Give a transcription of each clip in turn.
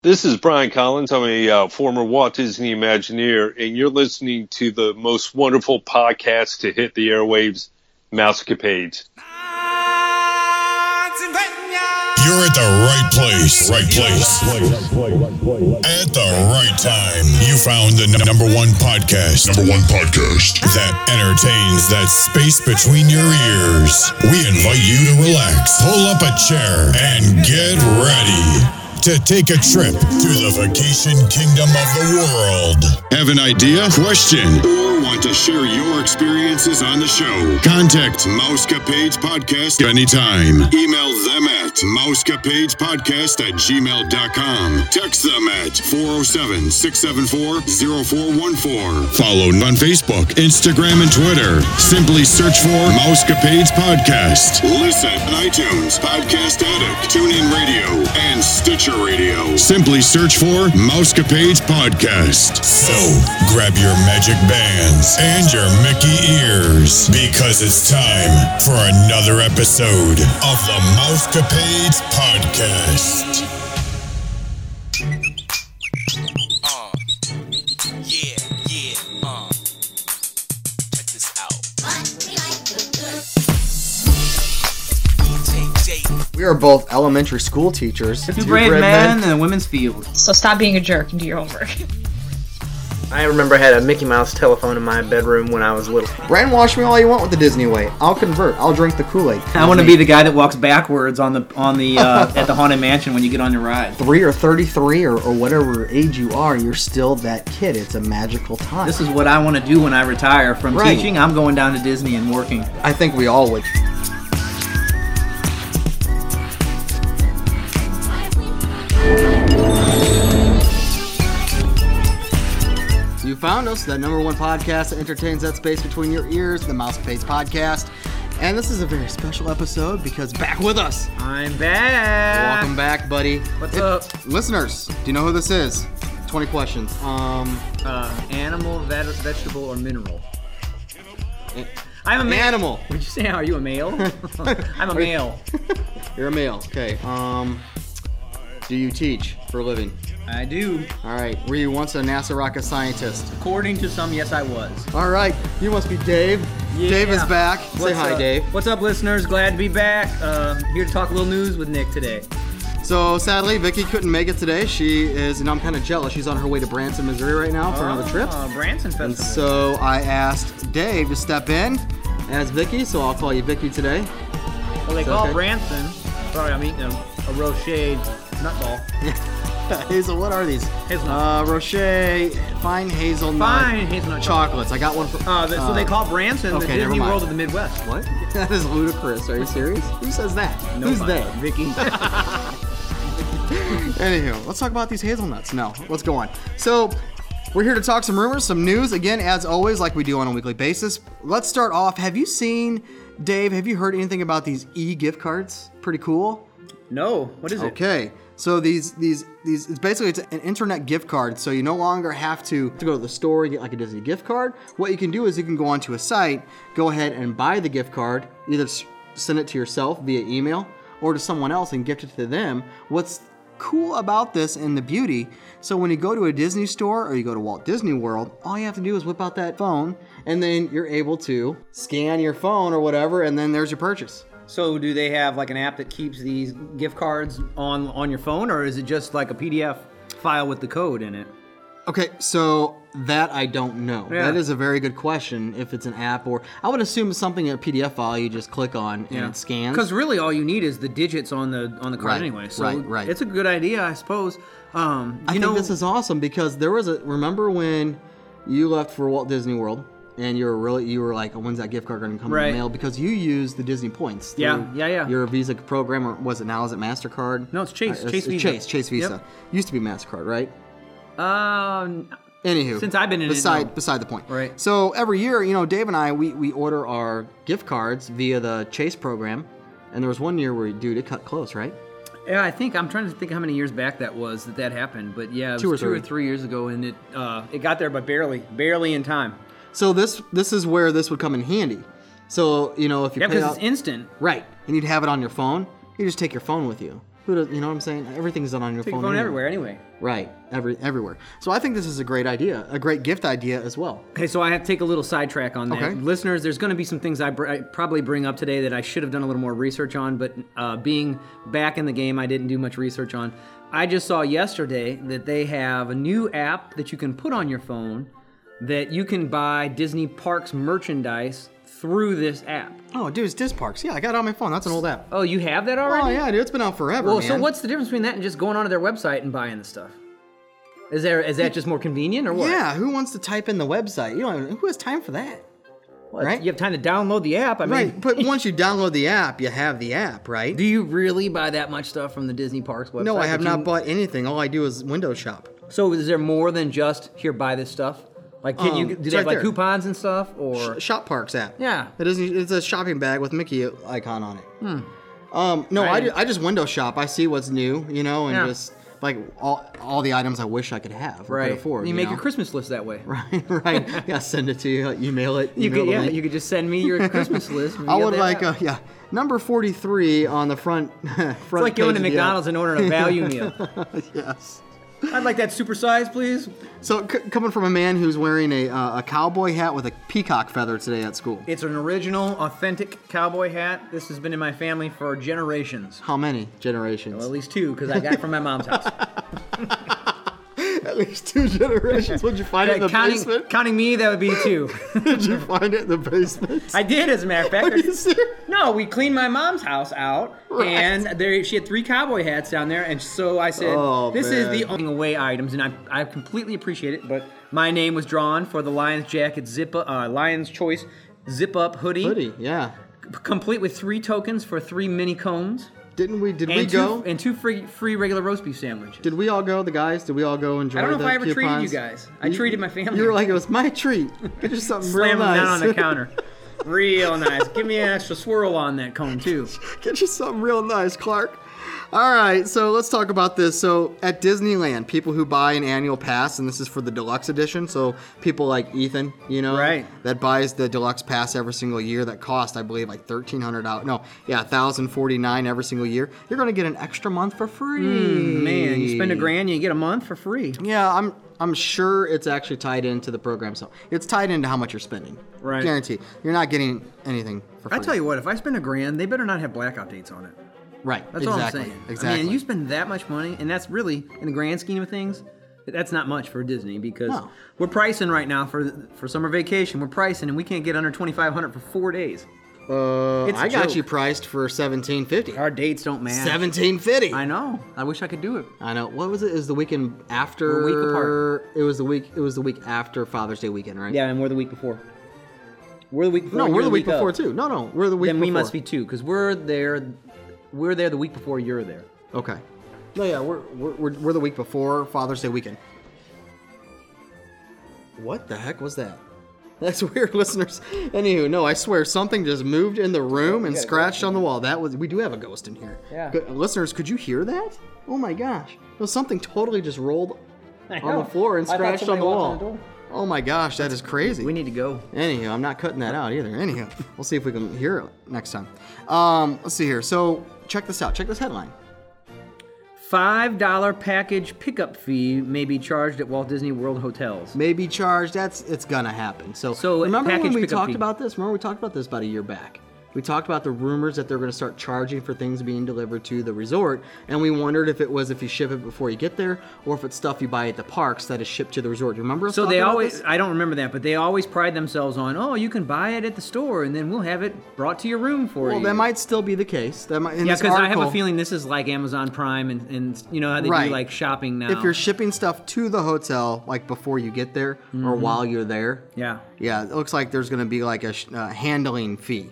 This is Brian Collins. I'm a uh, former Walt Disney Imagineer, and you're listening to the most wonderful podcast to hit the airwaves, Mousecapades. You're at the right place, right place, at the right time. You found the n- number one podcast, number one podcast that entertains that space between your ears. We invite you to relax, pull up a chair, and get ready to take a trip to the vacation kingdom of the world. Have an idea, question, or want to share your experiences on the show? Contact Mousecapades Podcast anytime. Email them at mousecapadespodcast at gmail.com. Text them at 407 674 0414. Follow on Facebook, Instagram, and Twitter. Simply search for Mousecapades Podcast. Listen on iTunes, Podcast Addict, TuneIn Radio, and Stitcher Radio. Simply search for Mousecapades Podcast. So grab your magic bands and your Mickey ears because it's time for another episode of the Mousecapades Podcast. Are both elementary school teachers. Two brave men in a women's field. So stop being a jerk and do your homework. I remember I had a Mickey Mouse telephone in my bedroom when I was little. Brainwash me all you want with the Disney way. I'll convert. I'll drink the Kool Aid. I want to be the guy that walks backwards on the on the uh, at the haunted mansion when you get on your ride. three or thirty-three or, or whatever age you are. You're still that kid. It's a magical time. This is what I want to do when I retire from Right. teaching. I'm going down to Disney and working. I think we all would. You found us, that number one podcast that entertains that space between your ears, the Mouse Mousecapades Podcast. And this is a very special episode because back with us. I'm back. Welcome back, buddy. What's It- up? Listeners, do you know who this is? 20 questions. Um, Uh, animal, veg- vegetable, or mineral? I'm a male. animal. Would you say, are you a male? I'm a male. You're a male. Okay. Um, do you teach for a living? I do. All right. Were you once a NASA rocket scientist? According to some, yes, I was. All right. You must be Dave. Yeah. Dave is back. Say hi, up? Dave. What's up, listeners? Glad to be back. Uh, here to talk a little news with Nick today. So sadly, Vicky couldn't make it today. She is, and I'm kind of jealous. She's on her way to Branson, Missouri right now for another trip. Uh, Branson And so I asked Dave to step in as Vicky. So I'll call you Vicky today. Well, they call okay? Branson. Sorry, I'm eating a, a Rocher nutball. Hazel, what are these? Hazelnut. Uh, Rocher fine hazelnut. Fine hazelnut chocolates. I got one for. Uh, so they call Branson okay, the Disney. World of the Midwest. What? That is ludicrous. Are you serious? Who says that? Who's Nobody. they? Vicky. Anywho, let's talk about these hazelnuts. No, let's go on. So, we're here to talk some rumors, some news. Again, as always, like we do on a weekly basis. Let's start off. Have you seen, Dave? Have you heard anything about these e-gift cards? Pretty cool. no. What is it? Okay. So these these these it's basically it's an internet gift card. So you no longer have to, to go to the store and get like a Disney gift card. What you can do is you can go onto a site, go ahead and buy the gift card, either send it to yourself via email or to someone else and gift it to them. What's cool about this and the beauty, so when you go to a Disney store or you go to Walt Disney World, all you have to do is whip out that phone and then you're able to scan your phone or whatever and then there's your purchase. So do they have like an app that keeps these gift cards on on your phone, or is it just like a PDF file with the code in it? Okay, so that I don't know. Yeah. That is a very good question. If it's an app or I would assume it's something a PDF file you just click on and it scans. Because really, all you need is the digits on the on the card Right, anyway. So right, right. it's a good idea, I suppose. Um, I you think know, this is awesome because there was a remember when you left for Walt Disney World and you were really you were like, when's that gift card going to come in the mail? Because you use the Disney points. Yeah, yeah, yeah. Your Visa program, or was it now? Is it Mastercard? No, it's Chase, Uh, Chase it's Visa. Chase, Chase Visa. Used to be Mastercard, right? um, Anywho, Since I've been in it, beside no. beside the point. Right. So every year, you know, Dave and I we, we order our gift cards via the Chase program, and there was one year where dude it cut close, right? Yeah, I think I'm trying to think how many years back that was that that happened, but yeah, it was Two or two or three. three years ago, and it uh, it got there, but barely, barely in time. So this this is where this would come in handy. So you know if you Yeah, pay because it's instant. right, and you'd have it on your phone, you just take your phone with you. Who does, you know what I'm saying? Everything's done on your Take phone. your phone anyway. everywhere anyway. Right, every everywhere. So I think this is a great idea, a great gift idea as well. Okay, so I have to take a little sidetrack on that. Okay. Listeners, there's going to be some things I, br- I probably bring up today that I should have done a little more research on, but uh, being back in the game, I didn't do much research on. I just saw yesterday that they have a new app that you can put on your phone that you can buy Disney Parks merchandise through this app. Oh, dude, it's Dis Parks. Yeah, I got it on my phone. That's an old app. Oh, you have that oh, already? Oh yeah, dude, it's been out forever. Well, man. so what's the difference between that and just going onto their website and buying the stuff? Is there is that just more convenient or what? Yeah, who wants to type in the website? You don't. Even, who has time for that? What, right. You have time to download the app. I mean, Right, but once you download the app, you have the app, right? do you really buy that much stuff from the Disney Parks website? no, I have that you- not bought anything. All I do is window shop. So is there more than just here buy this stuff? Like can you Um, do it's they have right like there. coupons and stuff or Sh- Shop Parks app. Yeah. It isn't. It's a shopping bag with Mickey icon on it. Um, no, I, I- do, I just window shop. I see what's new, you know, and Yeah. just like all, all the items I wish I could have or right? could afford. you make know? your Christmas list that way. right, right. Yeah, send it to you. Email it. You email could the yeah, link. you could just send me your Christmas list. I you would that like app. a yeah number forty three on the front. front It's like going to page of the app. McDonald's and ordering a value meal. Yes. I'd like that supersize, please. So c- coming from a man who's wearing a uh, a cowboy hat with a peacock feather today at school. It's an original, authentic cowboy hat. This has been in my family for generations. How many generations? Well, at least two, because I got it from my mom's house. At least two generations. Would you find it in the counting, basement? counting me, that would be two. Did you find it in the basement? I did, as a matter of fact. Are you serious? No, we cleaned my mom's house out, Right. and there she had three cowboy hats down there, and so I said, Oh, "This is the man. only away items," and I, I completely appreciate it. But my name was drawn for the Lions jacket zip up, uh, Lions choice zip up hoodie, Hoodie, yeah. complete with three tokens for three mini cones Didn't we? Did and we two go? and two free free regular roast beef sandwiches. Did we all go? The guys? Did we all go enjoy? I don't know if I ever treated you guys. I treated my family. You were like, it was my treat. Get you something real nice. Slam them down on the counter. Real nice. Give me an extra swirl on that cone too. Get you something real nice, Clark. All right, so let's talk about this. So at Disneyland, people who buy an annual pass, and this is for the deluxe edition, so people like Ethan, you know, Right. that buys the deluxe pass every single year, that cost, I believe, like thirteen hundred dollars. No, yeah, thousand forty nine every single year. You're gonna get an extra month for free. Hmm, Man, you spend a grand, you get a month for free. Yeah, I'm I'm sure it's actually tied into the program. So it's tied into how much you're spending. Right. Guarantee. You're not getting anything for free. I tell you what, if I spend a grand, they better not have blackout dates on it. Right. That's exactly. all I'm saying. Exactly. I mean, you spend that much money, and that's really, in the grand scheme of things, that's not much for Disney because No. we're pricing right now for for summer vacation. We're pricing, and we can't get under twenty five hundred for four days. uh, It's a I got joke. you priced for seventeen fifty. Our dates don't match. Seventeen fifty. I know. I wish I could do it. I know. What was it? Is the weekend after? A week apart. It was the week. It was the week after Father's Day weekend, right? Yeah, and we're the week before. We're the week before. No, we're you're the week before of. too. No, no, we're the week. Then we must be two because we're there. We're there the week before you're there. Okay. No, yeah, we're we're, we're, we're the week before Father's Day weekend. What the heck was that? That's weird, listeners. Anywho, no, I swear something just moved in the room and scratched on the wall. That was we do have a ghost in here. Yeah. Good- listeners, could you hear that? Oh my gosh! No, something totally just rolled on the floor and scratched on the wall. In the door. Oh my gosh, that is crazy. We need to go. Anyhow, I'm not cutting that out either. Anyhow, we'll see if we can hear it next time. Um, let's see here. So check this out. Check this headline. $5 package pickup fee may be charged at Walt Disney World hotels. May be charged. That's it's gonna happen. So, So, remember when we talked fee. about this? Remember we talked about this about a year back. We talked about the rumors that they're going to start charging for things being delivered to the resort, and we wondered if it was if you ship it before you get there, or if it's stuff you buy at the parks that is shipped to the resort. Do you remember? So they always? I don't remember that, but they always pride themselves on, oh, you can buy it at the store and then we'll have it brought to your room for Well, you. Well, that might still be the case. That might. In yeah, because I have a feeling this is like Amazon Prime and, and you know how they Right. do like shopping now. If you're shipping stuff to the hotel, like before you get there or while you're there, Mm-hmm. yeah. Yeah, it looks like there's going to be like a sh- uh, handling fee.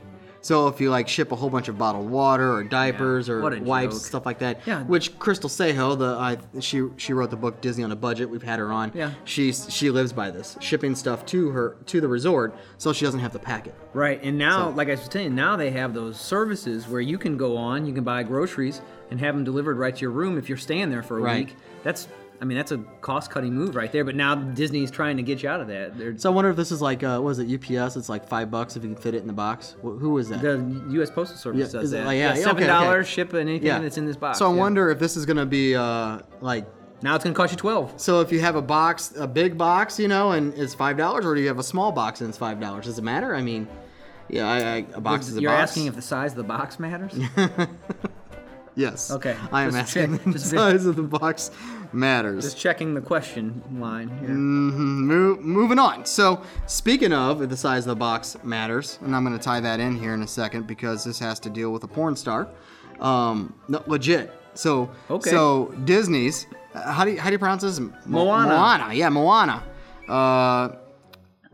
So if you like ship a whole bunch of bottled water or diapers What or wipes joke. stuff like that, Yeah. which Crystal Sejo, the I, she she wrote the book Disney on a Budget. We've had her on. Yeah. she's she lives by this, shipping stuff to her to the resort, so she doesn't have to pack it. Right, and now, So- like I was saying, now they have those services where you can go on, you can buy groceries and have them delivered right to your room if you're staying there for a Right. week. That's I mean, that's a cost-cutting move right there. But now Disney's trying to get you out of that. They're, So I wonder if this is like, uh, what is it, UPS? It's like five bucks if you can fit it in the box. Wh- Who is that? the U.S. Postal Service Yeah, does is it that. like- yeah, yeah, okay, seven dollars okay. ship anything that's in this box. So I yeah. wonder if this is going to be uh, like Now it's going to cost you twelve. So if you have a box, a big box, you know, and it's five dollars, or do you have a small box and it's five dollars? Does it matter? I mean, yeah, I, I, a box is a You're box. asking if the size of the box matters. yes. Okay, I am just asking check- the just- size of the box matters. Just checking the question line here. Mo- moving on. So speaking of the size of the box matters, and I'm going to tie that in here in a second because this has to deal with a porn star. Um, no, legit. So Okay. So Disney's. uh, How do you how do you pronounce this? Mo- Moana. Moana. Yeah, Moana. Uh,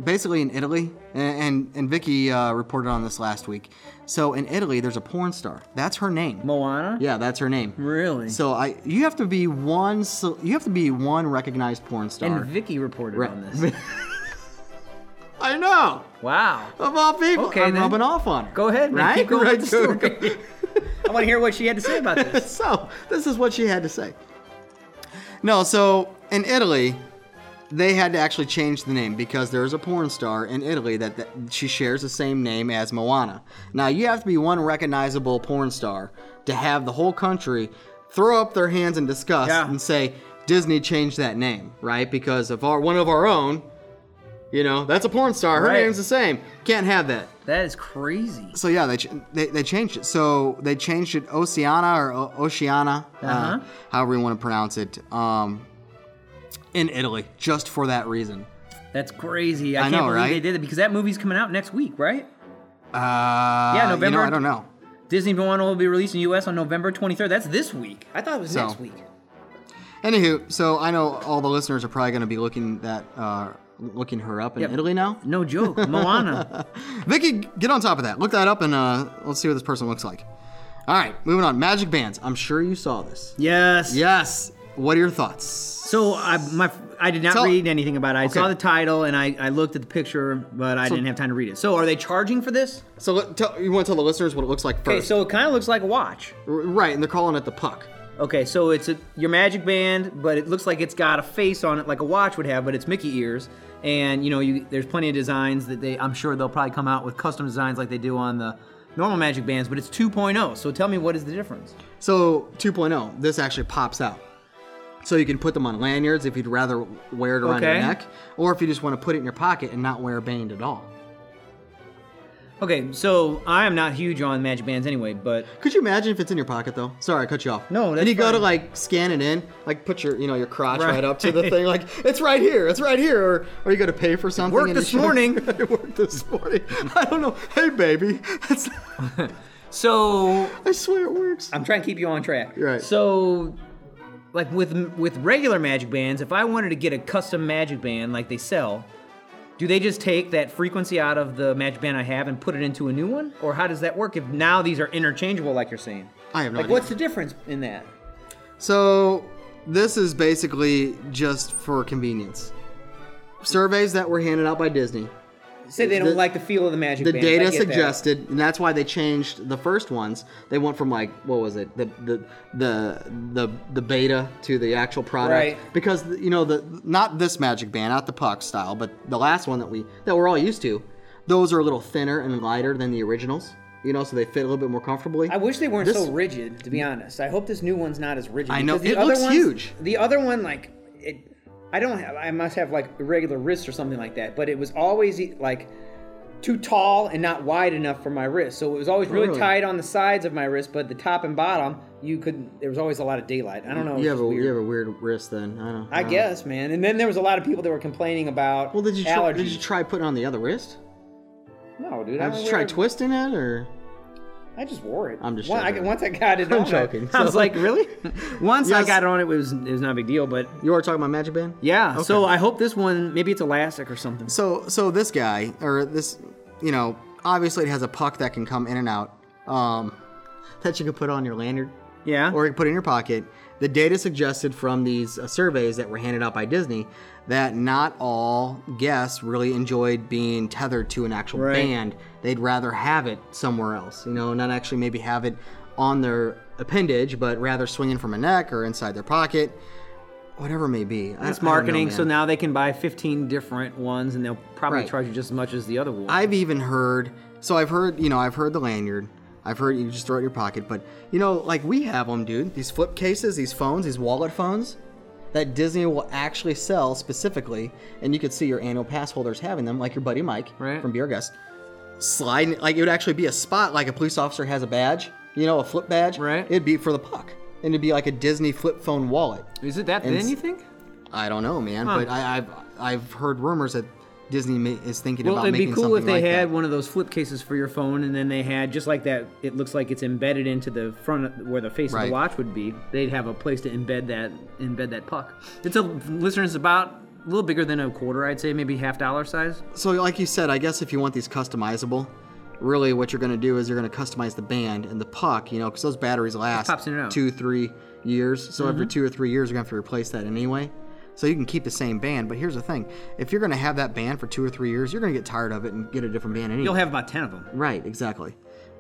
basically in Italy, and and, and Vicky uh, reported on this last week. So in Italy, there's a porn star. That's her name. Moana. yeah, that's her name. Really? So I, you have to be one, so you have to be one recognized porn star. and Vicky reported Right. on this. I know. Wow. Of all people, Okay, I'm then. rubbing off on her. Go ahead, man. Right? Keep going Right, with the story. I want to hear what she had to say about this. so this is what she had to say. No, so in Italy, they had to actually change the name because there's a porn star in Italy that, that she shares the same name as Moana. Now you have to be one recognizable porn star to have the whole country throw up their hands in disgust Yeah. and say Disney changed that name, right? Because of our one of our own, you know, that's a porn star. Her Right. name's the same. Can't have that. That is crazy. So yeah, they, they they changed it. So they changed it Oceana or o- Oceana, uh Uh-huh. however you want to pronounce it, um, in Italy, just for that reason. That's crazy. I, I can't know, believe right? they did it because that movie's coming out next week, right? Uh, Yeah, You know, November- I don't know. Disney Moana will be released in the U.S. on November 23rd. That's this week. I thought it was So- next week. Anywho, so I know all the listeners are probably going to be looking that uh, looking her up in Yep. Italy now. No joke. Moana. Vicky, get on top of that. Look that up and uh, let's see what this person looks like. All right, moving on. Magic bands. I'm sure you saw this. yes. Yes. What are your thoughts? So I my I did not Tell- read anything about it. I saw the title and I, I looked at the picture, but I didn't have time to read it. So are they charging for this? So let, tell, you want to tell the listeners what it looks like first? Okay, so it kind of looks like a watch. R- right, and they're calling it the puck. Okay, so it's a, your magic band, but it looks like it's got a face on it like a watch would have, but it's Mickey ears. And you know, you, there's plenty of designs that they. I'm sure they'll probably come out with custom designs like they do on the normal magic bands, but it's 2.0. So tell me what is the difference? So 2.0, this actually pops out. So you can put them on lanyards if you'd rather wear it around Okay. your neck, or if you just want to put it in your pocket and not wear a band at all. Okay, so I am not huge on magic bands anyway, but Could you imagine if it's in your pocket though? Sorry, I cut you off. No, that's And you go to like scan it in, like put your, you know, your crotch right, Right. up to the thing, like it's right here, it's right here, or or you got to pay for something. You this morning. it worked this morning. I don't know. Hey baby, that's. so I swear it works. I'm trying to keep you on track. Right. So, like with with regular magic bands, if I wanted to get a custom magic band like they sell, do they just take that frequency out of the magic band I have and put it into a new one, or how does that work? If now these are interchangeable, like you're saying, I have no like idea. what's the difference in that? So this is basically just for convenience. Surveys that were handed out by Disney. Say they don't The- like the feel of the magic band. The. Data get that. suggested, and that's why they changed the first ones. They went from like what was it, the the the the, the beta to the actual product. Right. Because you know the not this magic band, not the puck style, but the last one that we that we're all used to. Those are a little thinner and lighter than the originals. You know, so they fit a little bit more comfortably. I wish they weren't This- so rigid, to be honest. I hope this new one's not as rigid. I know, the it other looks ones- huge. The other one, like, it, I don't have. I must have like irregular wrists or something like that. But it was always like too tall and not wide enough for my wrist. So it was always really, Really? tight on the sides of my wrist, but the top and bottom, you could. There was always a lot of daylight. I don't know. you have a weird. you have a weird wrist then. I don't. I don't- guess, man. And then there was a lot of people that were complaining about Well, did you try, did you try putting on the other wrist? no, dude. I, Did don't try twisting it or? I just wore it. I'm just Once I, joking. once I got it I'm on, I- joking. I was So- like, really? once I Yes. got it on, it was it was not a big deal. But You are talking about Magic Band? Yeah. Okay. So I hope this one maybe it's elastic or something. So so this guy or this, you know, obviously it has a puck that can come in and out, um, that you can put on your lanyard Yeah. or you can put in your pocket. The data suggested from these uh, surveys that were handed out by Disney that not all guests really enjoyed being tethered to an actual Right. band. They'd rather have it somewhere else, you know, not actually maybe have it on their appendage, but rather swinging from a neck or inside their pocket. whatever it may be. That's I know, marketing, so now they can buy 15 different ones, and they'll probably Right. charge you just as much as the other one. I've even heard. So I've heard, you know, I've heard the lanyard. I've heard you just throw it in your pocket, but you know, like we have them, dude. These flip cases, these phones, these wallet phones, that Disney will actually sell specifically, and you could see your annual pass holders having them, like your buddy Mike Right. from Be Our Guest. Sliding, like it would actually be a spot, like a police officer has a badge, you know, a flip badge. Right. It'd be for the puck, and it'd be like a Disney flip phone wallet. Is it that And thin? You think? I don't know, man, Huh. but I, I've I've heard rumors that Disney ma- is thinking Well, about it'd be cool if they like had that. one of those flip cases for your phone, and then they had just like that. It looks like it's embedded into the front of, where the face of the watch would be. They'd have a place to embed that embed that puck. It's a listeners about a little bigger than a quarter, I'd say, maybe half dollar size. So, like you said, I guess if you want these customizable, really what you're going to do is you're going to customize the band and the puck, you know, because those batteries last pops in and out. two, three years. So, Mm-hmm. every two or three years, you're going to have to replace that anyway. So, you can keep the same band. But here's the thing if you're going to have that band for two or three years, you're going to get tired of it and get a different band anyway. You'll have about ten of them. Right, exactly.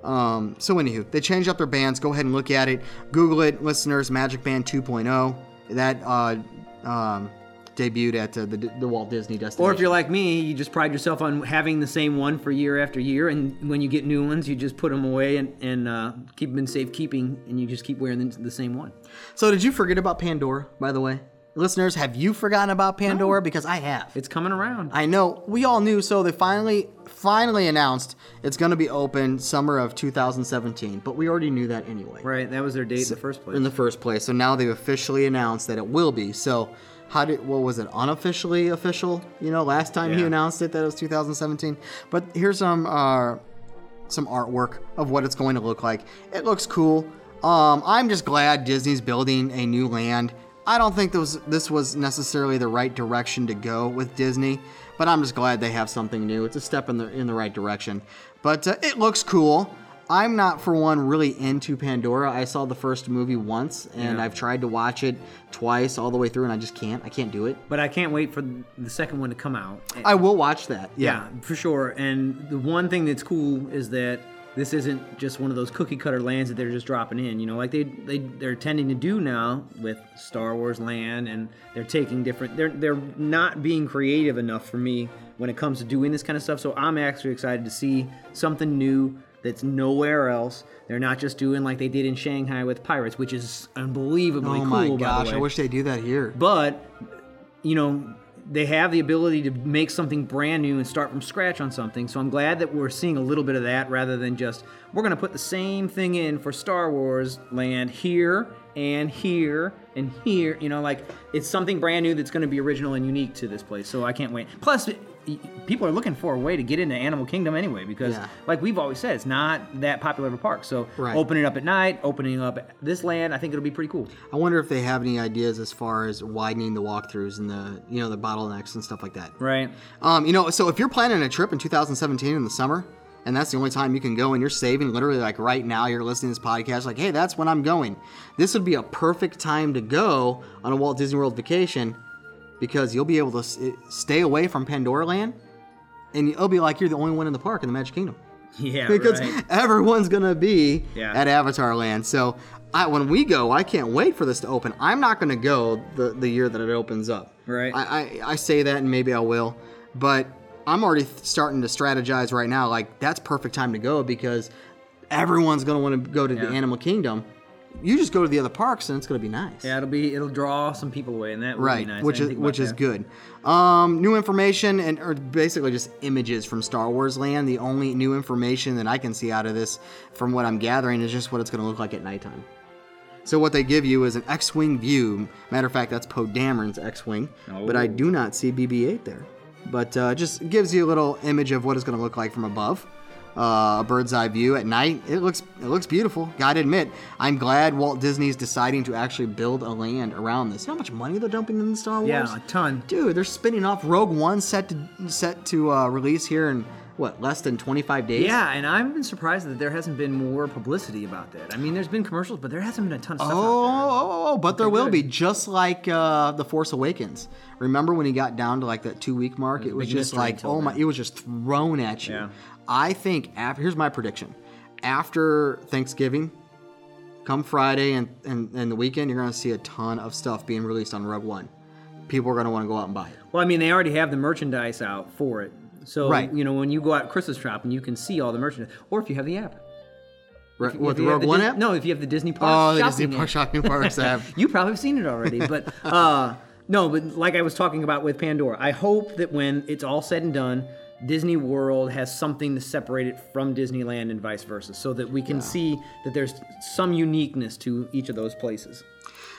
Um, so anywho, they changed up their bands. Go ahead and look at it. Google it, listeners. Magic Band 2.0. That uh, um, debuted at uh, the, the Walt Disney destination. Or if you're like me, you just pride yourself on having the same one for year after year, and when you get new ones, you just put them away and, and uh, keep them in safekeeping, and you just keep wearing the, the same one. So did you forget about Pandora, by the way? Listeners, have you forgotten about Pandora? Because I have. It's coming around. I know we all knew, so they finally finally announced it's going to be open summer of 2017, but we already knew that anyway. right, that was their date in the first place. In the first place. So now they've officially announced that it will be. So how did what was it unofficially official? You know, last time he announced it that it was 2017. But here's some uh some artwork of what it's going to look like. It looks cool. Um, I'm just glad Disney's building a new land. I don't think this this was necessarily the right direction to go with Disney, but I'm just glad they have something new. It's a step in the in the right direction. But uh, it looks cool. I'm not for one really into Pandora. I saw the first movie once and Yeah. I've tried to watch it twice all the way through and I just can't. I can't do it. but I can't wait for the second one to come out. I will watch that. yeah, for sure. And the one thing that's cool is that this isn't just one of those cookie cutter lands that they're just dropping in. You know, like they they they're tending to do now with Star Wars Land, and they're taking different. They're they're not being creative enough for me when it comes to doing this kind of stuff. So I'm actually excited to see something new that's nowhere else. They're not just doing like they did in Shanghai with Pirates, which is unbelievably Oh cool. my by the gosh, I wish they do that here. But you know, they have the ability to make something brand new and start from scratch on something. So I'm glad that we're seeing a little bit of that rather than just we're going to put the same thing in for Star Wars land here and here and here. You know, like it's something brand new that's going to be original and unique to this place. So I can't wait. Plus, people are looking for a way to get into Animal Kingdom anyway because, Yeah. like we've always said, it's not that popular of a park. So Right. opening up at night, opening up this land, I think it'll be pretty cool. I wonder if they have any ideas as far as widening the walkthroughs and the you know the bottlenecks and stuff like that. Right. Um, you know, so if you're planning a trip in 2017 in the summer, and that's the only time you can go, and you're saving literally like right now, you're listening to this podcast, like, hey, that's when I'm going. This would be a perfect time to go on a Walt Disney World vacation because you'll be able to eh, stay away from Pandora Land, and it'll be like you're the only one in the park in the Magic Kingdom Yeah. because right. everyone's gonna be Yeah. at Avatar Land. So I, when we go, I can't wait for this to open. I'm not gonna go the, the year that it opens up. Right. I, I, I say that, and maybe I will, but I'm already starting to strategize right now. Like that's perfect time to go because everyone's gonna want to go to the Animal Kingdom. You just go to the other parks, and it's gonna be nice. Yeah, it'll be it'll draw some people away, and that would Right, be nice. Which is which is that. good. Um, new information and or basically just images from Star Wars Land. The only new information that I can see out of this, from what I'm gathering, is just what it's going to look like at nighttime. So what they give you is an X-wing view. Matter of fact, that's Poe Dameron's X-wing, but I Oh. do not see BB-8 there. But uh, just gives you a little image of what it's going to look like from above. Uh, a bird's eye view at night. It looks it looks beautiful. Gotta admit, I'm glad Walt Disney's deciding to actually build a land around this. You know how much money they're dumping in Star Wars? Yeah, a ton. Dude, they're spinning off Rogue One set to set to uh, release here in what less than 25 days. Yeah, and I've been surprised that there hasn't been more publicity about that. I mean, there's been commercials, but there hasn't been a ton of Oh, stuff. oh, out oh, oh, but there will good. be, just like uh, the Force Awakens. Remember when he got down to like that two week mark? It It was was a big just like, oh my, it was just thrown at you. Yeah. I think after here's my prediction: after Thanksgiving, come Friday and, and, and the weekend, you're gonna see a ton of stuff being released on Rogue One. People are gonna want to go out and buy it. Well, I mean, they already have the merchandise out for it. So, Right. you know, when you go out Christmas shopping, you can see all the merchandise. Or if you have the app. Right, If what the Rogue One Dis- app? No, if you have the Disney Oh, Parks the Disney shopping parks app. you probably have seen it already, but uh, no, but like I was talking about with Pandora, I hope that when it's all said and done, Disney World has something to separate it from Disneyland and vice versa, so that we can see that there's some uniqueness to each of those places.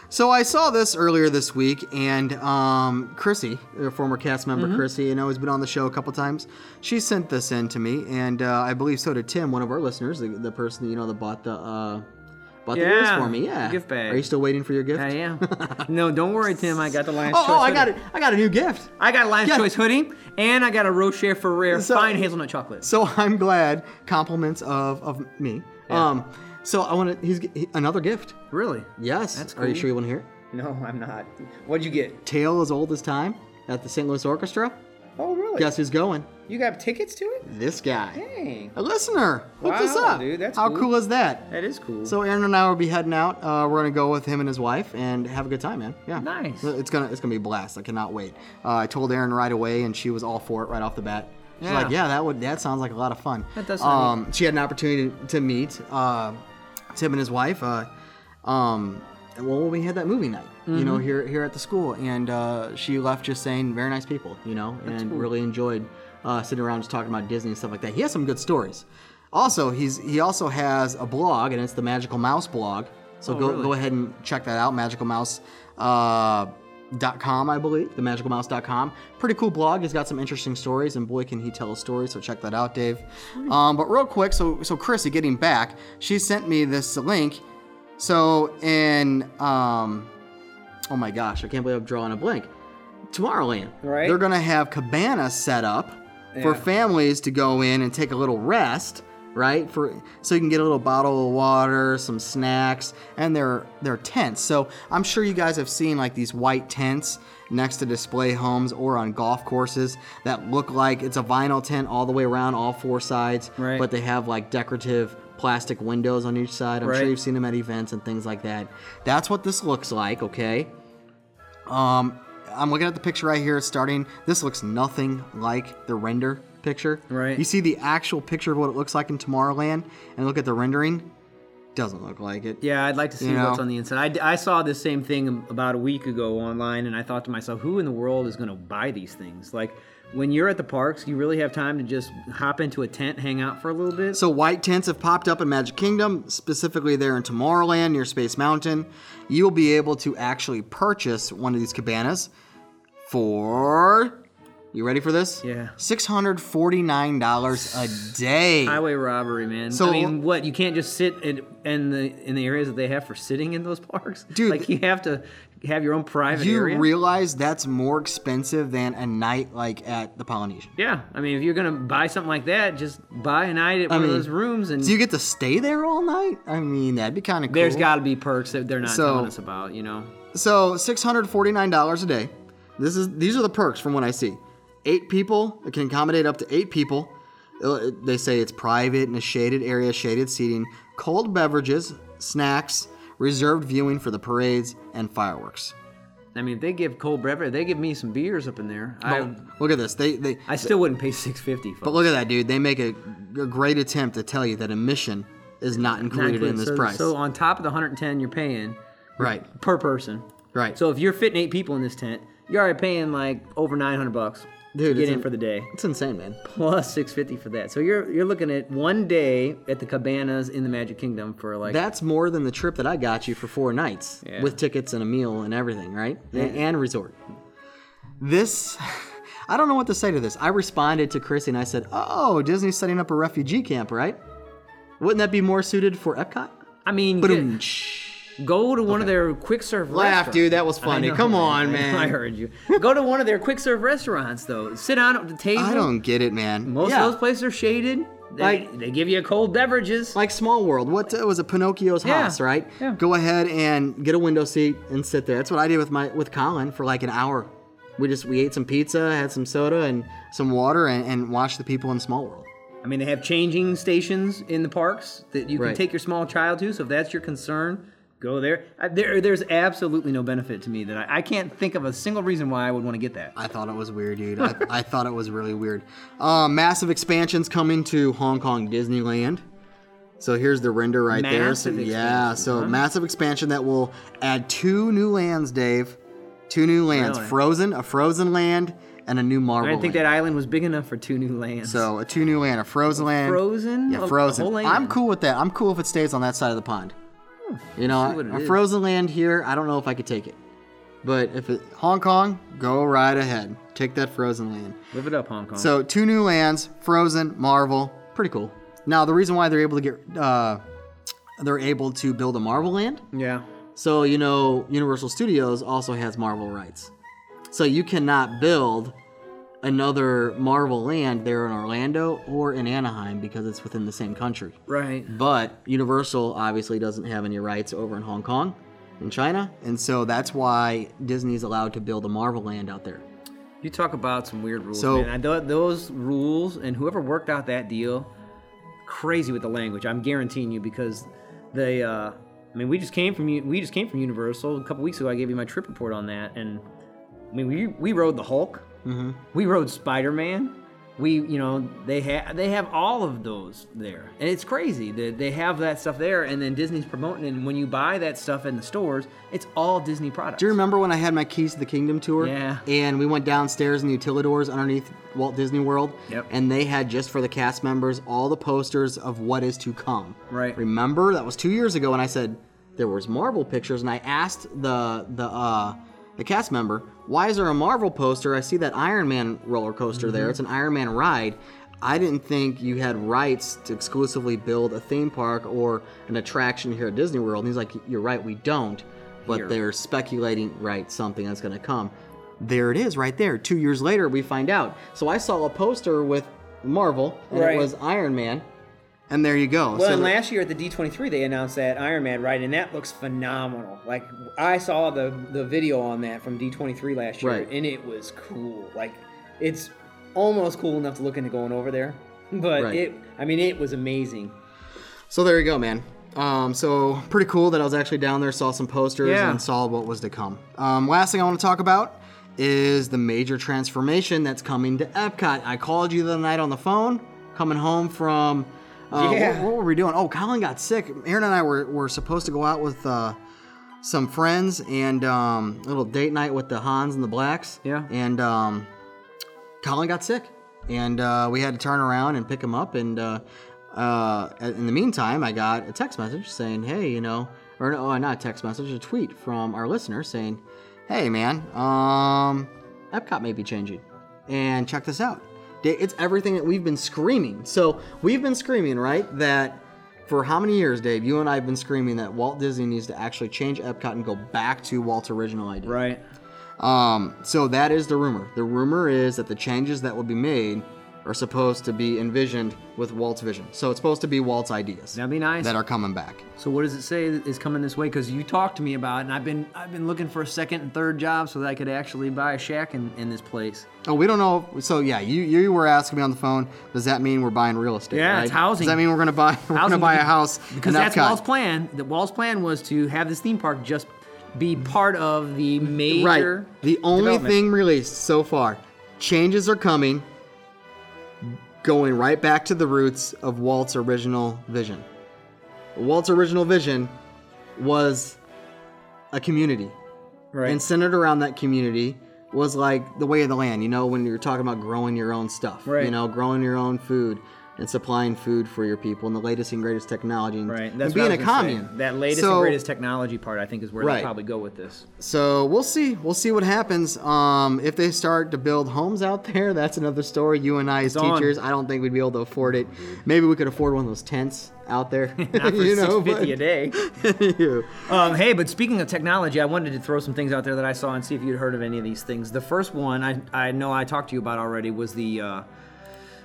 So I saw this earlier this week, and um, Chrissy, a former cast member, Mm-hmm. Chrissy, you know, who's been on the show a couple times, she sent this in to me, and uh, I believe so did Tim, one of our listeners, the, the person you know that bought the uh, bought the Yeah, for me. Yeah, gift bag. Are you still waiting for your gift? I am. no, don't worry, Tim. I got the Lion's Oh, Choice. oh, I hoodie. got it! I got a new gift. I got a Lion's Yeah. Choice hoodie, and I got a Rocher Ferrer So- fine hazelnut chocolate. So I'm glad. Compliments of of me. Um, so I want to. He's he, another gift. Really? Yes. That's cool. Are you sure you want to hear it? No, I'm not. What'd you get? Tale as old as time at the St. Louis Orchestra. Oh, really? Guess who's going? You got tickets to it? This guy. Dang. A listener. This Wow, up. dude, that's How cool. cool is that? That is cool. So Aaron and I will be heading out. Uh, we're gonna go with him and his wife and have a good time, man. Yeah. Nice. It's gonna it's gonna be a blast. I cannot wait. Uh, I told Aaron right away, and she was all for it right off the bat. She's Yeah. like, "Yeah, that would that sounds like a lot of fun." That does sound Um, she had an opportunity to meet uh, Tim and his wife. Uh, um, well, when we had that movie night, you Mm-hmm. know, here here at the school, and uh, she left just saying, "Very nice people," you know, and really enjoyed uh, sitting around just talking about Disney and stuff like that. He has some good stories. Also, he's he also has a blog, and it's the Magical Mouse blog. So go Oh, really? go ahead and check that out, Magical Mouse. Uh, dot com, I believe, themagicalmouse.com. Pretty cool blog. He's got some interesting stories, and boy, can he tell a story. So check that out, Dave. Um, but real quick, so so Chrissy, getting back, she sent me this link. So in um, oh my gosh, I can't believe I'm drawing a blank. Tomorrowland, Right. They're gonna have cabanas set up for families to go in and take a little rest. Right for so you can get a little bottle of water, some snacks, and they're they're tents. So I'm sure you guys have seen like these white tents next to display homes or on golf courses that look like it's a vinyl tent all the way around, all four sides, Right. but they have like decorative plastic windows on each side. I'm Right. sure you've seen them at events and things like that. That's what this looks like, okay? Um, I'm looking at the picture right here. Starting. This looks nothing like the render picture. Right. You see the actual picture of what it looks like in Tomorrowland, and look at the rendering. Doesn't look like it. Yeah, I'd like to see You know? what's on the inside. I, I saw this same thing about a week ago online, and I thought to myself, who in the world is going to buy these things? Like, when you're at the parks, you really have time to just hop into a tent, hang out for a little bit. So white tents have popped up in Magic Kingdom, specifically there in Tomorrowland near Space Mountain. You'll be able to actually purchase one of these cabanas for. You ready for this? Yeah. Six hundred forty-nine dollars a day. Highway robbery, man. So- I mean, what? You can't just sit in, in the in the areas that they have for sitting in those parks, Dude, Like you have to have your own private Do you area. realize that's more expensive than a night like at the Polynesian. yeah, I mean, if you're gonna buy something like that, just buy a night at I one mean, of those rooms, and Do you get to stay there all night? I mean, that'd be kind of cool. there's got to be perks that they're not So- telling us about. You know. So six hundred forty-nine dollars a day. This is these are the perks from what I see. Eight people. It can accommodate up to eight people. Uh, They say it's private in a shaded area, shaded seating, cold beverages, snacks, reserved viewing for the parades, and fireworks. I mean, if they give cold beverage, they give me some beers up in there. I, Look at this. They they. I still wouldn't pay six fifty. But look at that, dude. They make a, a great attempt to tell you that admission is not included in this so, price. So on top of the 110 you're paying right. per person. Right. So if you're fitting eight people in this tent, you're already paying like over 900 bucks Dude, get in in- for the day, It's insane, man. plus 650 for that. So you're you're looking at one day at the cabanas in the Magic Kingdom for like That's more than the trip that I got you for four nights Yeah. with tickets and a meal and everything, right? A- And, resort. This, I don't know what to say to this. I responded to Chrissy and I said, "Oh, Disney's setting up a refugee camp, right? Wouldn't that be more suited for Epcot?" I mean, go to one of their quick serve Laugh, dude. That was funny. know, Come on, man. I heard you. Go to one of their quick serve restaurants though. Sit down at the table. I don't get it, man. Most yeah. of those places are shaded. They, Like- they give you cold beverages. like Small World. What uh, was it? Pinocchio's Yeah, house, right? yeah. Go ahead and get a window seat and sit there. That's what I did with my with Colin for like an hour. We just we ate some pizza, had some soda and some water, and, and watched the people in Small World. I mean, they have changing stations in the parks that you can Right. take your small child to. So if that's your concern, go there. There there's absolutely no benefit to me that I, I can't think of a single reason why I would want to get that. I thought it was weird, dude. I, I thought it was really weird. Uh, massive expansions coming to Hong Kong Disneyland. So here's the render right there. So, yeah, so huh? massive expansion that will add two new lands, Dave. Two new lands. Really? Frozen, a Frozen land, and a new Marvel I didn't think land. that island was big enough for two new lands. So a two new land, a Frozen land. Frozen? Yeah, Frozen. I'm cool with that. I'm cool if it stays on that side of the pond. You know, see a. Frozen land here, I don't know if I could take it. But if it Hong Kong, go right ahead. Take that Frozen land. live it up, Hong Kong. So two new lands, Frozen, Marvel, pretty cool. Now the reason why they're able to get, uh, they're able to build a Marvel land. yeah, So you know, Universal Studios also has Marvel rights. So you cannot build another Marvel land there in Orlando or in Anaheim because it's within the same country. right. But Universal obviously doesn't have any rights over in Hong Kong, in China, and so that's why Disney's allowed to build a Marvel land out there. You talk about some weird rules, So- man. I th- those rules and whoever worked out that deal, crazy with the language. I'm guaranteeing you because they. Uh, I mean, we just came from we just came from Universal a couple weeks ago. I gave you my trip report on that, and I mean, we we rode the Hulk. Mm-hmm. We rode Spider Man. We, you know, they have they have all of those there, and it's crazy that they have that stuff there, and then Disney's promoting. it, And when you buy that stuff in the stores, it's all Disney products. Do you remember when I had my Keys to the Kingdom tour? Yeah. And we went downstairs in the utilidors underneath Walt Disney World. Yep. And they had just for the cast members all the posters of what is to come. Right. Remember that was two years ago, and I said there was Marvel pictures, and I asked the the uh, the cast member, why is there a Marvel poster? I see that Iron Man roller coaster there. Mm-hmm. It's an Iron Man ride. I didn't think you had rights to exclusively build a theme park or an attraction here at Disney World. And he's like, You're right, we don't. But Here. they're speculating, right, something that's going to come. There it is, right there. Two years later, we find out. So I saw a poster with Marvel, and Right. it was Iron Man. And there you go. Well, so and the- last year at the D23, they announced that Iron Man ride, and that looks phenomenal. Like I saw the the video on that from D23 last year, Right. and it was cool. Like it's almost cool enough to look into going over there. But Right. it, I mean, it was amazing. So there you go, man. Um, so pretty cool that I was actually down there, saw some posters, Yeah. and saw what was to come. Um, last thing I want to talk about is the major transformation that's coming to Epcot. I called you the night on the phone, coming home from. Uh, Yeah. what, what were we doing? Oh, Colin got sick. Aaron and I were, were supposed to go out with uh, some friends and um, a little date night with the Hans and the Blacks. Yeah. And um, Colin got sick, and uh, we had to turn around and pick him up. And uh, uh, in the meantime, I got a text message saying, "Hey, you know," or no, uh, not a text message, a tweet from our listener saying, "Hey, man, um, Epcot may be changing, and check this out. Da- It's everything that we've been screaming. So we've been screaming, right? That." For how many years, Dave? You and I have been screaming that Walt Disney needs to actually change Epcot and go back to Walt's original idea. Right. Um, so that is the rumor. The rumor is that the changes that will be made are supposed to be envisioned with Walt's vision. So it's supposed to be Walt's ideas That'd be nice. that are coming back. So what does it say is coming this way? Because you talked to me about it, and I've been I've been looking for a second and third job so that I could actually buy a shack in, in this place. Oh, we don't know. So yeah, you you were asking me on the phone. Does that mean we're buying real estate? Yeah, right? it's housing. Does that mean we're gonna buy we're gonna buy a house because in that's Epcot? Walt's plan. The Walt's plan was to have this theme park just be part of the major. Right. The only development. thing released so far, changes are coming, going right back to the roots of Walt's original vision. Walt's original vision was a community. right. And centered around that community was like the way of the land, you know, when you're talking about growing your own stuff, Right. you know, growing your own food and supplying food for your people and the latest and greatest technology and, Right. and being a I say. commune. That latest So- and greatest technology part, I think, is where Right. they probably go with this. So we'll see. We'll see what happens. Um, if they start to build homes out there, that's another story. You and I, as It's on. teachers, I don't think we'd be able to afford it. Maybe we could afford one of those tents out there. Not for you know, six fifty a day. Um, hey, but speaking of technology, I wanted to throw some things out there that I saw and see if you'd heard of any of these things. The first one I, I know I talked to you about already was the uh,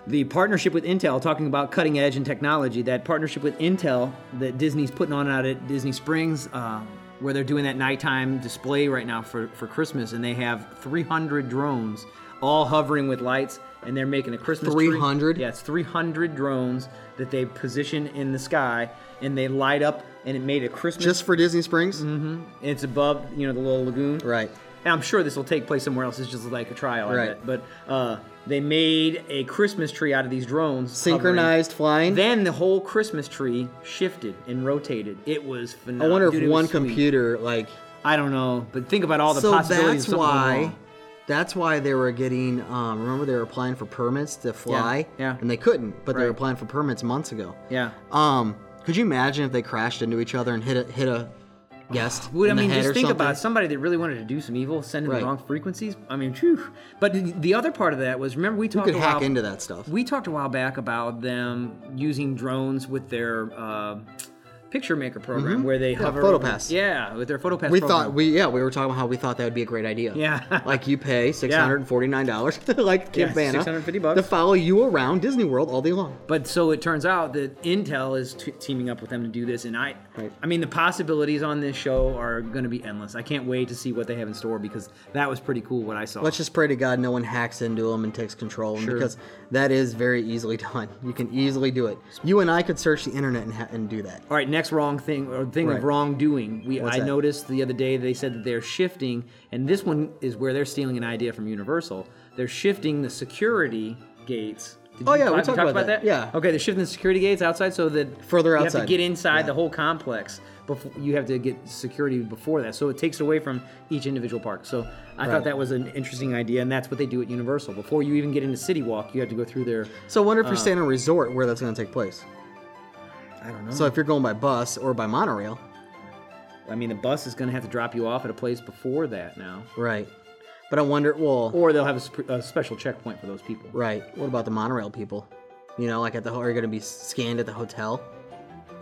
the partnership with Intel, talking about cutting edge and technology. That partnership with Intel that Disney's putting on out at Disney Springs, uh, where they're doing that nighttime display right now for, for Christmas, and they have 300 drones all hovering with lights, and they're making a Christmas tree. 300? Yeah, it's 300 drones that they position in the sky, and they light up, and it made a Christmas. Just for Disney Springs? Mm hmm. It's above, you know, the little lagoon. Right. And I'm sure this will take place somewhere else. It's just like a trial, I Right. bet. But uh, they made a Christmas tree out of these drones. Synchronized flying. Then the whole Christmas tree shifted and rotated. It was phenomenal. I wonder Dude, if one sweet. computer, like. I don't know, but think about all the so possibilities. that's why. That's why they were getting. Um, remember, they were applying for permits to fly, yeah. and they couldn't. But they were applying for permits months ago. Yeah. Um, could you imagine if they crashed into each other and hit a hit a guest? Well, I mean, just think something? about somebody that really wanted to do some evil, sending Right. the wrong frequencies. I mean, phew. But the- the other part of that was, remember we You talked could a hack while, into that stuff. We talked a while back about them using drones with their uh, picture maker program, where they Mm-hmm. Yeah, hover. PhotoPass. Yeah, with their PhotoPass. We program. thought we yeah we were talking about how we thought that would be a great idea. Yeah. like you pay six hundred and forty nine dollars, like Yeah, Kim Vanna, 650 bucks. to follow you around Disney World all day long. But so it turns out that Intel is t- teaming up with them to do this, and I, Right. I mean, the possibilities on this show are going to be endless. I can't wait to see what they have in store because that was pretty cool what I saw. Let's just pray to God no one hacks into them and takes control, Sure. because that is very easily done. You can easily do it. You and I could search the internet and, ha- and do that. All right, next wrong thing or thing Right. of wrongdoing. We What's I that? noticed the other day they said that they're shifting, and this one is where they're stealing an idea from Universal. They're shifting the security gates. Did Oh, yeah, we talk- talked talked about that. Yeah. Okay, they're shifting the security gates outside so that Further outside you have to get inside Yeah. the whole complex. Before you have to get security before that, so it takes away from each individual park. So I Right. thought that was an interesting idea, and that's what they do at Universal. Before you even get into City Walk, you have to go through their. So I wonder if Uh, you're staying in a resort where that's going to take place. I don't know. So if you're going by bus or by monorail, I mean, the bus is going to have to drop you off at a place before that now. right? But I wonder, well, Or they'll have a, sp- a special checkpoint for those people. right? What about the monorail people? You know, like at the are you going to be scanned at the hotel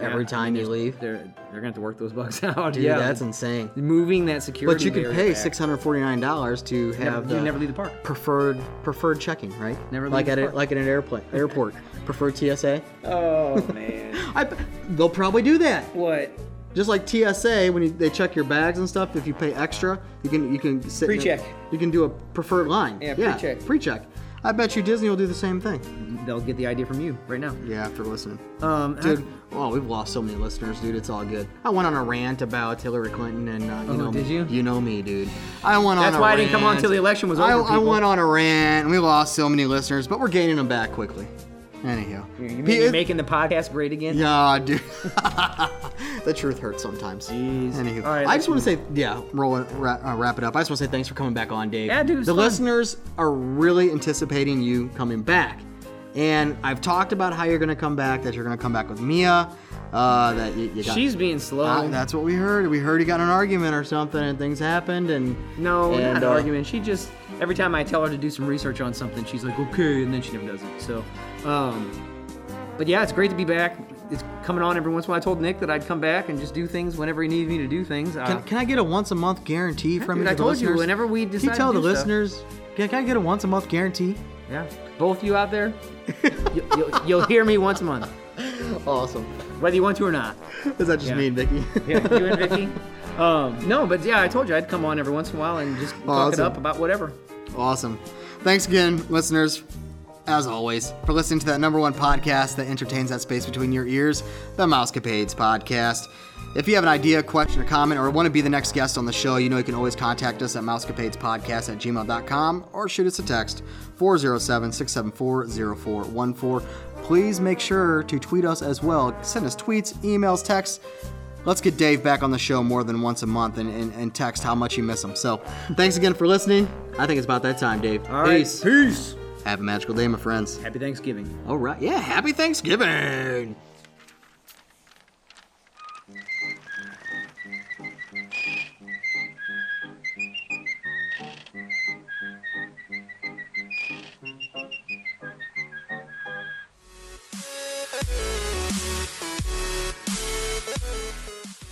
every Yeah, I time mean, you leave? They're they're gonna have to work those bugs out. Dude, yeah, that's insane. moving that security. But you could pay six hundred forty nine dollars to Never- have you the never leave the park. preferred preferred checking, right? Never like at a, like at an airplane airport preferred TSA. Oh man. I they'll probably do that. what? Just like TSA, when you, they check your bags and stuff, if you pay extra, you can you can sit Pre-check. you can do a preferred line. Yeah, pre-check. Pre-check. I bet you Disney will do the same thing. They'll get the idea from you right now. Yeah, after listening. Um, Dude, oh, we've lost so many listeners, dude. It's all good. I went on a rant about Hillary Clinton, and uh, you Oh, know, did me. you? You know me, dude. I went on. A rant. That's why I didn't come on rant. till the election was over, I people. went on a rant, and we lost so many listeners, but we're gaining them back quickly. Anyhow, You mean you're making the podcast great again? Yeah, dude. the truth hurts sometimes. Jeez. Anywho, All right, I just want to say, yeah, roll it, wrap, uh, wrap it up. I just want to say thanks for coming back on, Dave. Yeah, dude, The fun. listeners are really anticipating you coming back, and I've talked about how you're going to come back. That you're going to come back with Mia. Uh, that you, you got. She's being slow. Uh, that's what we heard. We heard you got in an argument or something, and things happened, and no, and, not an uh, argument. She just every time I tell her to do some research on something, she's like, okay, and then she never does it. So, um, but yeah, it's great to be back. It's coming on every once in a while. I told Nick that I'd come back and just do things whenever he needed me to do things. Uh, Can, can I get a once a month guarantee from dude, you? I told you, listeners? whenever we decide. Can you tell the do stuff. listeners? Can, can I get a once a month guarantee? yeah, both of you out there, you, you'll, you'll hear me once a month, Awesome. whether you want to or not. Is that just Yeah. me and Vicky? Yeah, you and Vicky. Um, no, but yeah, I told you I'd come on every once in a while and just talk it up about whatever. Awesome. Thanks again, listeners, as always, for listening to that number one podcast that entertains that space between your ears, the Mousecapades Podcast. If you have an idea, question, or comment, or want to be the next guest on the show, you know you can always contact us at mousecapadespodcast at gmail.com or shoot us a text 407 674 0414. Please make sure to tweet us as well. Send us tweets, emails, texts. Let's get Dave back on the show more than once a month and, and, and text how much you miss him. So, thanks again for listening. I think it's about that time, Dave. All right, Peace. Peace. Have a magical day, my friends. Happy Thanksgiving. All right. Yeah, happy Thanksgiving.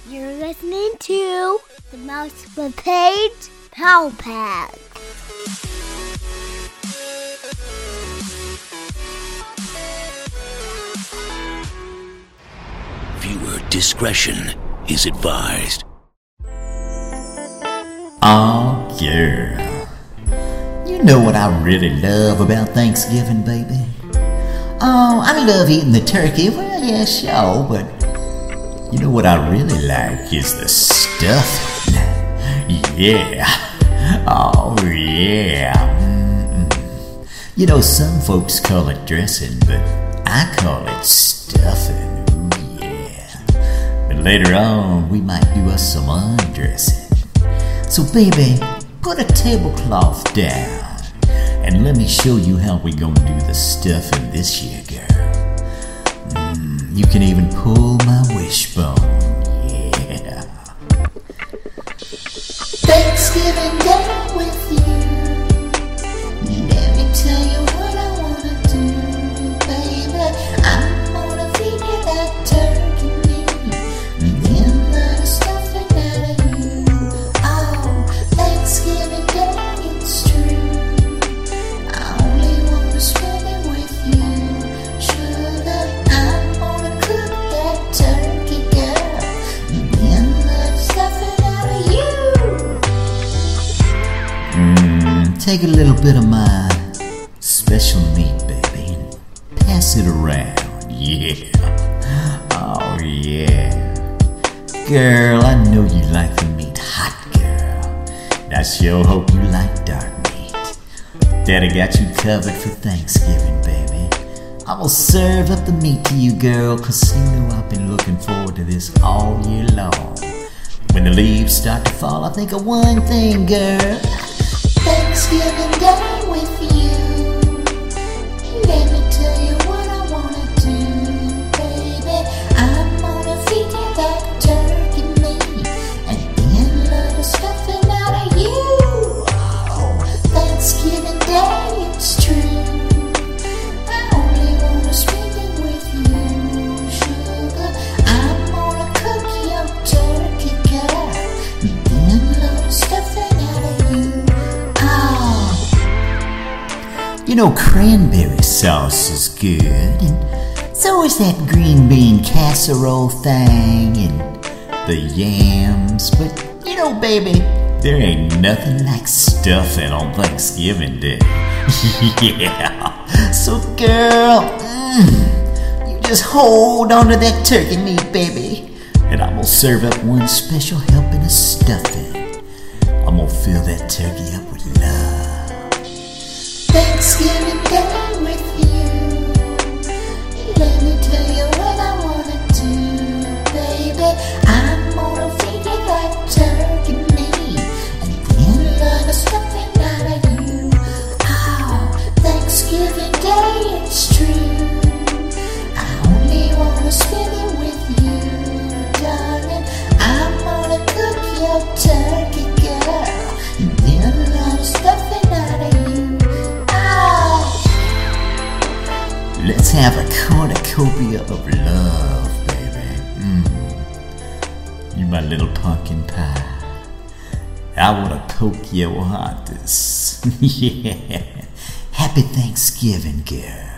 You're listening to the Mouse Page Pow Pad. Viewer discretion is advised. Oh, yeah. You know what I really love about Thanksgiving, baby? Oh, I love eating the turkey. Well, yeah, sure, but you know what I really like is the stuffing. Yeah. Oh, yeah. You know, some folks call it dressing, but I call it stuffing. Later on, we might do us some undressing. So, baby, put a tablecloth down and let me show you how we gonna do the stuffing this year, girl. Mm, you can even pull my wishbone. Yeah. Thanksgiving Day with take a little bit of my special meat, baby, and pass it around. Yeah. Oh, yeah. Girl, I know you like the meat hot, girl. I sure hope you like dark meat. Daddy got you covered for Thanksgiving, baby. I will serve up the meat to you, girl, cause you know I've been looking forward to this all year long. When the leaves start to fall, I think of one thing, girl. Thanksgiving Day with you. Let me tell you You know, cranberry sauce is good, and so is that green bean casserole thing, and the yams. But, you know, baby, there ain't nothing like stuffing on Thanksgiving Day. yeah. So, girl, mm, you just hold on to that turkey meat, baby, and I'm gonna serve up one special helping of stuffing. I'm gonna fill that turkey up with love. Thanksgiving Day with you. Let me tell you have a cornucopia of love, baby. Mm. You my little pumpkin pie. I wanna poke your heart this. yeah. Happy Thanksgiving, girl.